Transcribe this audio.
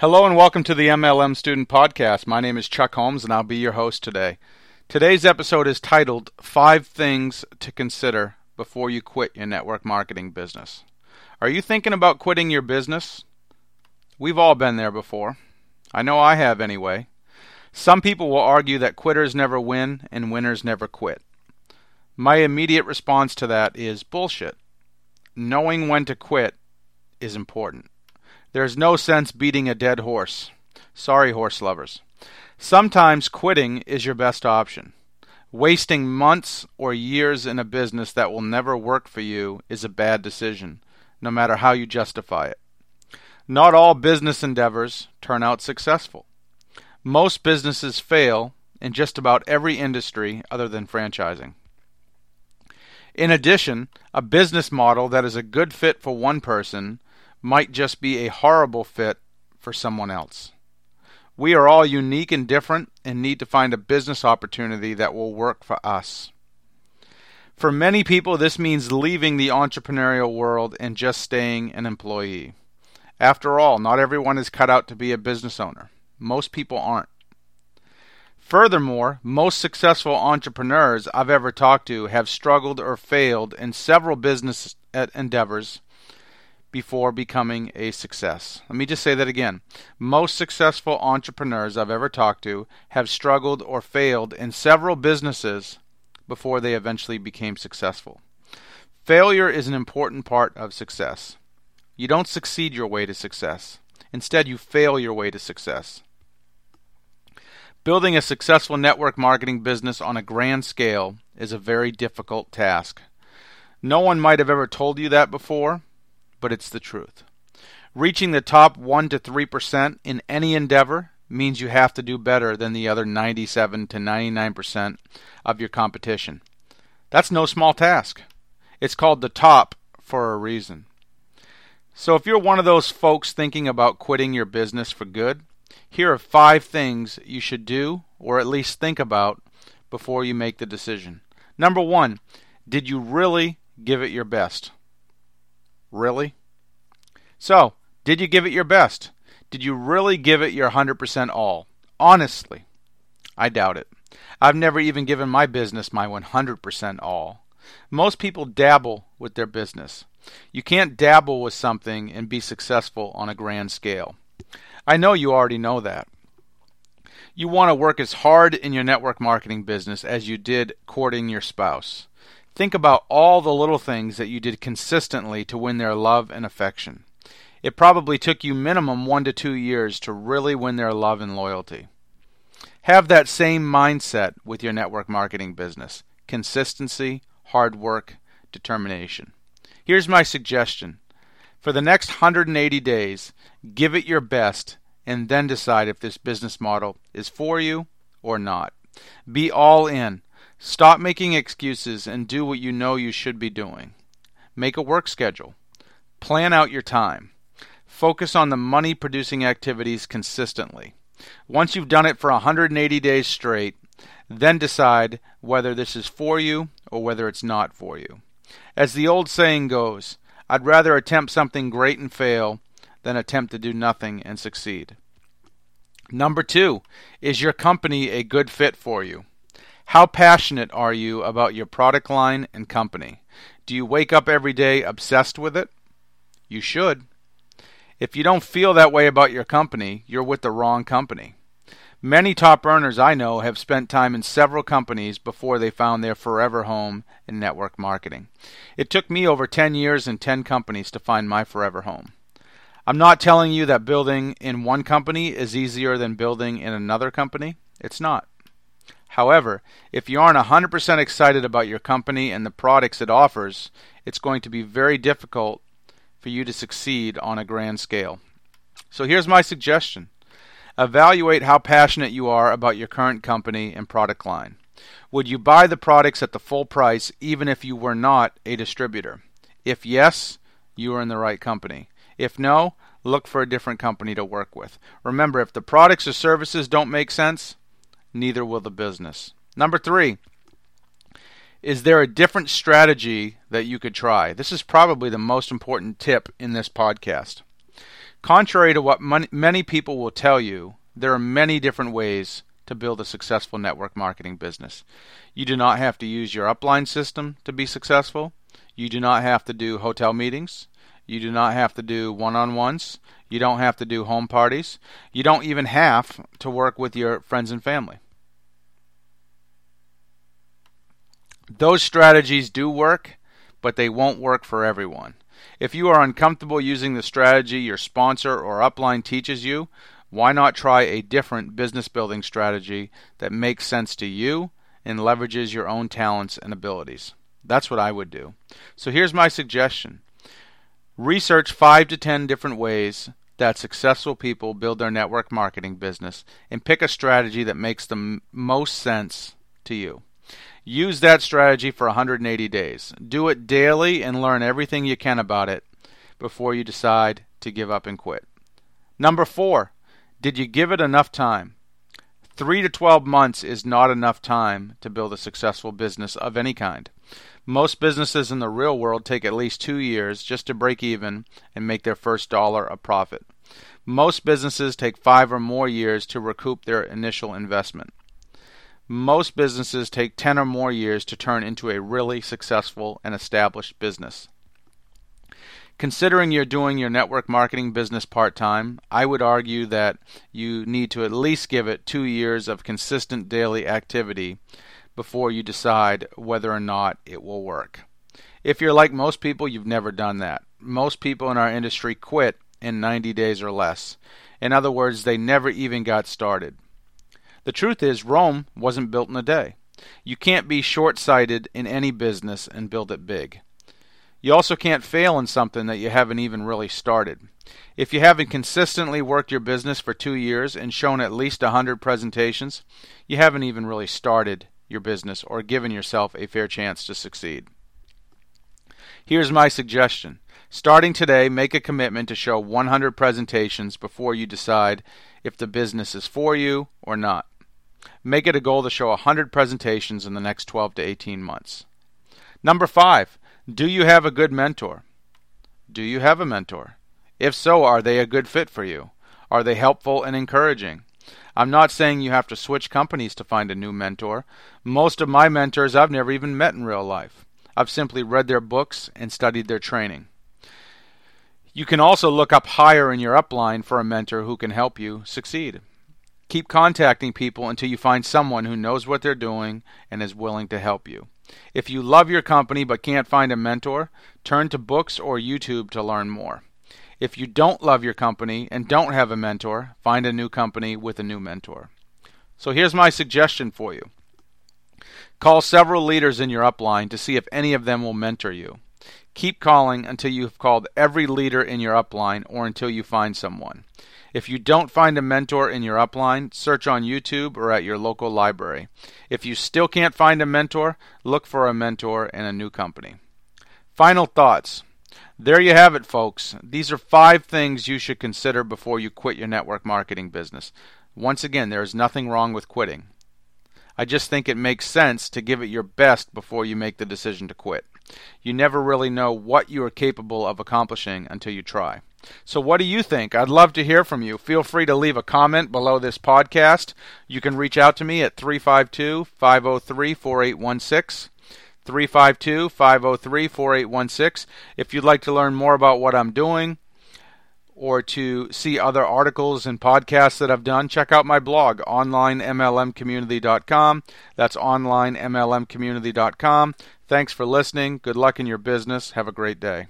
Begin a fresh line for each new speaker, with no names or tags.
Hello and welcome to the MLM Student Podcast. My name is Chuck Holmes and I'll be your host today. Today's episode is titled Five Things to Consider Before You Quit Your Network Marketing Business. Are you thinking about quitting your business? We've all been there before. I know I have anyway. Some people will argue that quitters never win and winners never quit. My immediate response to that is bullshit. Knowing when to quit is important. There's no sense beating a dead horse. Sorry, horse lovers. Sometimes quitting is your best option. Wasting months or years in a business that will never work for you is a bad decision, no matter how you justify it. Not all business endeavors turn out successful. Most businesses fail in just about every industry other than franchising. In addition, a business model that is a good fit for one person might just be a horrible fit for someone else. We are all unique and different and need to find a business opportunity that will work for us. For many people, this means leaving the entrepreneurial world and just staying an employee. After all, not everyone is cut out to be a business owner. Most people aren't. Furthermore, most successful entrepreneurs I've ever talked to have struggled or failed in several business endeavors before becoming a success. Let me just say that again. Most successful entrepreneurs I've ever talked to have struggled or failed in several businesses before they eventually became successful. Failure is an important part of success. You don't succeed your way to success. Instead, you fail your way to success. Building a successful network marketing business on a grand scale is a very difficult task. No one might have ever told you that before, but it's the truth. Reaching the top 1 to 3% in any endeavor means you have to do better than the other 97 to 99% of your competition. That's no small task. It's called the top for a reason. So if you're one of those folks thinking about quitting your business for good, here are five things you should do, or at least think about, before you make the decision. Number one, did you really give it your best? Really? So, did you give it your best? Did you really give it your 100% all? Honestly, I doubt it. I've never even given my business my 100% all. Most people dabble with their business. You can't dabble with something and be successful on a grand scale. I know you already know that. You want to work as hard in your network marketing business as you did courting your spouse. Think about all the little things that you did consistently to win their love and affection. It probably took you minimum one to two years to really win their love and loyalty. Have that same mindset with your network marketing business consistency, hard work, determination. Here's my suggestion for the next 180 days, give it your best and then decide if this business model is for you or not. Be all in. Stop making excuses and do what you know you should be doing. Make a work schedule. Plan out your time. Focus on the money producing activities consistently. Once you've done it for 180 days straight, then decide whether this is for you or whether it's not for you. As the old saying goes, I'd rather attempt something great and fail than attempt to do nothing and succeed. Number two, is your company a good fit for you? How passionate are you about your product line and company? Do you wake up every day obsessed with it? You should. If you don't feel that way about your company, you're with the wrong company. Many top earners I know have spent time in several companies before they found their forever home in network marketing. It took me over 10 years and 10 companies to find my forever home. I'm not telling you that building in one company is easier than building in another company. It's not. However, if you aren't 100% excited about your company and the products it offers, it's going to be very difficult for you to succeed on a grand scale. So here's my suggestion Evaluate how passionate you are about your current company and product line. Would you buy the products at the full price even if you were not a distributor? If yes, you are in the right company. If no, look for a different company to work with. Remember, if the products or services don't make sense, neither will the business. Number three, is there a different strategy that you could try? This is probably the most important tip in this podcast. Contrary to what many people will tell you, there are many different ways to build a successful network marketing business. You do not have to use your upline system to be successful. You do not have to do hotel meetings. You do not have to do one on ones. You don't have to do home parties. You don't even have to work with your friends and family. Those strategies do work, but they won't work for everyone. If you are uncomfortable using the strategy your sponsor or upline teaches you, why not try a different business building strategy that makes sense to you and leverages your own talents and abilities? That's what I would do. So here's my suggestion research five to ten different ways that successful people build their network marketing business and pick a strategy that makes the m- most sense to you. Use that strategy for 180 days. Do it daily and learn everything you can about it before you decide to give up and quit. Number four, did you give it enough time? Three to 12 months is not enough time to build a successful business of any kind. Most businesses in the real world take at least two years just to break even and make their first dollar a profit. Most businesses take five or more years to recoup their initial investment. Most businesses take 10 or more years to turn into a really successful and established business. Considering you're doing your network marketing business part time, I would argue that you need to at least give it two years of consistent daily activity before you decide whether or not it will work. If you're like most people, you've never done that. Most people in our industry quit in 90 days or less. In other words, they never even got started. The truth is, Rome wasn't built in a day. You can't be short sighted in any business and build it big. You also can't fail in something that you haven't even really started. If you haven't consistently worked your business for two years and shown at least a 100 presentations, you haven't even really started your business or given yourself a fair chance to succeed. Here's my suggestion. Starting today, make a commitment to show 100 presentations before you decide if the business is for you or not. Make it a goal to show 100 presentations in the next 12 to 18 months. Number five, do you have a good mentor? Do you have a mentor? If so, are they a good fit for you? Are they helpful and encouraging? I'm not saying you have to switch companies to find a new mentor. Most of my mentors I've never even met in real life. I've simply read their books and studied their training. You can also look up higher in your upline for a mentor who can help you succeed. Keep contacting people until you find someone who knows what they're doing and is willing to help you. If you love your company but can't find a mentor, turn to books or YouTube to learn more. If you don't love your company and don't have a mentor, find a new company with a new mentor. So here's my suggestion for you. Call several leaders in your upline to see if any of them will mentor you. Keep calling until you've called every leader in your upline or until you find someone. If you don't find a mentor in your upline, search on YouTube or at your local library. If you still can't find a mentor, look for a mentor in a new company. Final thoughts. There you have it, folks. These are five things you should consider before you quit your network marketing business. Once again, there is nothing wrong with quitting. I just think it makes sense to give it your best before you make the decision to quit. You never really know what you are capable of accomplishing until you try. So, what do you think? I'd love to hear from you. Feel free to leave a comment below this podcast. You can reach out to me at 352 503 4816. 352 503 4816. If you'd like to learn more about what I'm doing or to see other articles and podcasts that I've done, check out my blog, onlinemlmcommunity.com. That's onlinemlmcommunity.com. Thanks for listening. Good luck in your business. Have a great day.